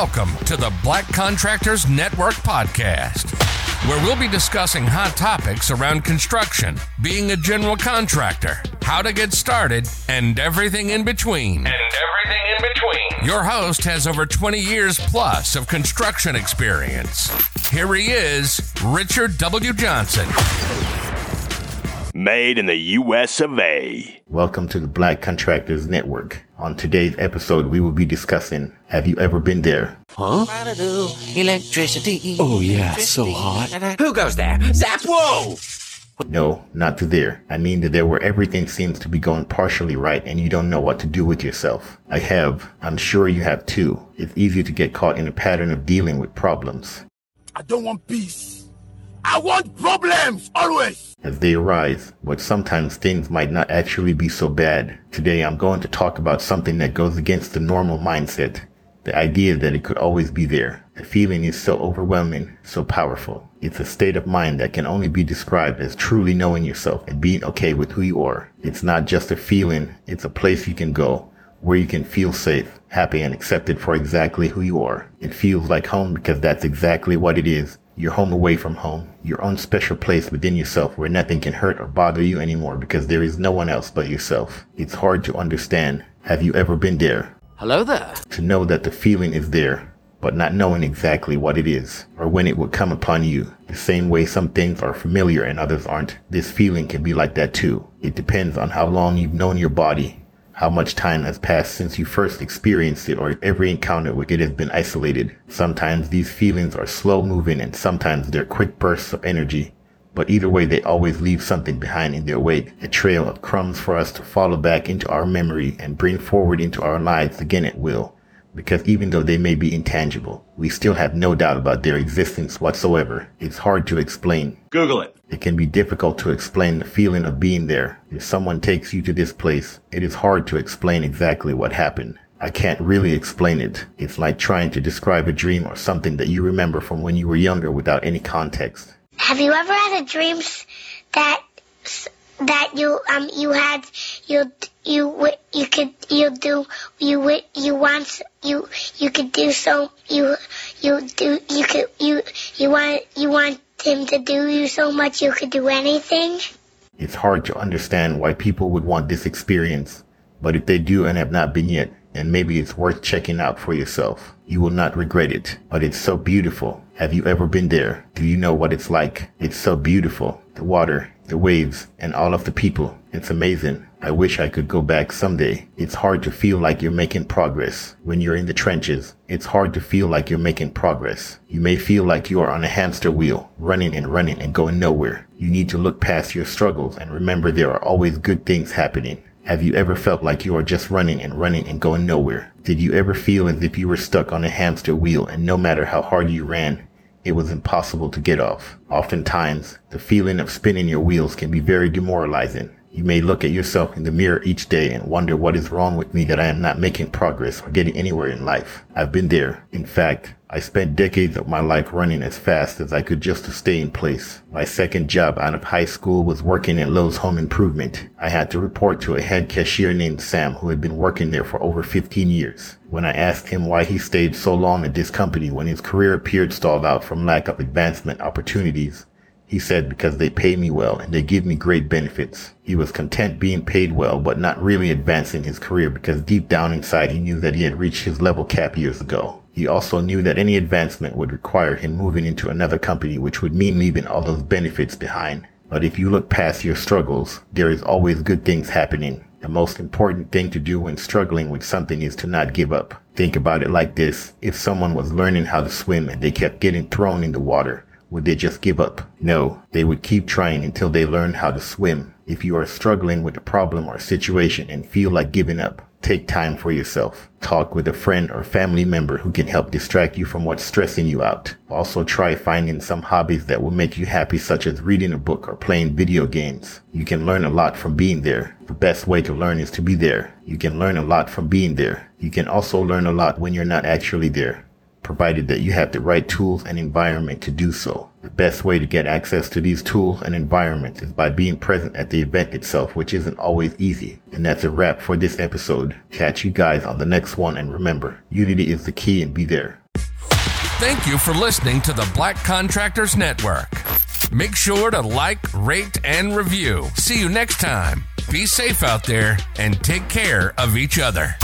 Welcome to the Black Contractors Network podcast, where we'll be discussing hot topics around construction, being a general contractor, how to get started, and everything in between. And everything in between. Your host has over 20 years plus of construction experience. Here he is, Richard W. Johnson. Made in the US of A. Welcome to the Black Contractors Network. On today's episode, we will be discussing Have you ever been there? Huh? Electricity. Oh, yeah, so hot. Who goes there? Zap! Whoa! No, not to there. I mean to there where everything seems to be going partially right and you don't know what to do with yourself. I have. I'm sure you have too. It's easy to get caught in a pattern of dealing with problems. I don't want peace. I want problems always. as they arise, but sometimes things might not actually be so bad. Today I'm going to talk about something that goes against the normal mindset. The idea that it could always be there. The feeling is so overwhelming, so powerful. It's a state of mind that can only be described as truly knowing yourself and being okay with who you are. It's not just a feeling, it's a place you can go where you can feel safe, happy, and accepted for exactly who you are. It feels like home because that's exactly what it is. Your home away from home, your own special place within yourself where nothing can hurt or bother you anymore because there is no one else but yourself. It's hard to understand. Have you ever been there? Hello there. To know that the feeling is there, but not knowing exactly what it is or when it will come upon you. The same way some things are familiar and others aren't. This feeling can be like that too. It depends on how long you've known your body, how much time has passed since you first experienced it or every encounter with it has been isolated. Sometimes these feelings are slow moving and sometimes they're quick bursts of energy. But either way, they always leave something behind in their wake, a trail of crumbs for us to follow back into our memory and bring forward into our lives again at will. Because even though they may be intangible, we still have no doubt about their existence whatsoever. It's hard to explain. Google it. It can be difficult to explain the feeling of being there. If someone takes you to this place, it is hard to explain exactly what happened. I can't really explain it. It's like trying to describe a dream or something that you remember from when you were younger without any context. Have you ever had a dream that s- that you um you had you you you could you do you you want you you could do so you you do you could you you want you want him to do you so much you could do anything? It's hard to understand why people would want this experience, but if they do and have not been yet, and maybe it's worth checking out for yourself. You will not regret it, but it's so beautiful. Have you ever been there? Do you know what it's like? It's so beautiful. The water, the waves, and all of the people. It's amazing. I wish I could go back someday. It's hard to feel like you're making progress when you're in the trenches. It's hard to feel like you're making progress. You may feel like you are on a hamster wheel, running and running and going nowhere. You need to look past your struggles and remember there are always good things happening. Have you ever felt like you are just running and running and going nowhere? Did you ever feel as if you were stuck on a hamster wheel and no matter how hard you ran, it was impossible to get off? Oftentimes, the feeling of spinning your wheels can be very demoralizing. You may look at yourself in the mirror each day and wonder what is wrong with me that I am not making progress or getting anywhere in life. I've been there. In fact, I spent decades of my life running as fast as I could just to stay in place. My second job out of high school was working at Lowe's Home Improvement. I had to report to a head cashier named Sam who had been working there for over 15 years. When I asked him why he stayed so long at this company when his career appeared stalled out from lack of advancement opportunities, he said because they pay me well and they give me great benefits. He was content being paid well, but not really advancing his career because deep down inside he knew that he had reached his level cap years ago. He also knew that any advancement would require him moving into another company, which would mean leaving all those benefits behind. But if you look past your struggles, there is always good things happening. The most important thing to do when struggling with something is to not give up. Think about it like this. If someone was learning how to swim and they kept getting thrown in the water, would they just give up? No, they would keep trying until they learned how to swim. If you are struggling with a problem or situation and feel like giving up, take time for yourself. Talk with a friend or family member who can help distract you from what's stressing you out. Also try finding some hobbies that will make you happy such as reading a book or playing video games. You can learn a lot from being there. The best way to learn is to be there. You can learn a lot from being there. You can also learn a lot when you're not actually there. Provided that you have the right tools and environment to do so. The best way to get access to these tools and environments is by being present at the event itself, which isn't always easy. And that's a wrap for this episode. Catch you guys on the next one and remember, unity is the key and be there. Thank you for listening to the Black Contractors Network. Make sure to like, rate, and review. See you next time. Be safe out there and take care of each other.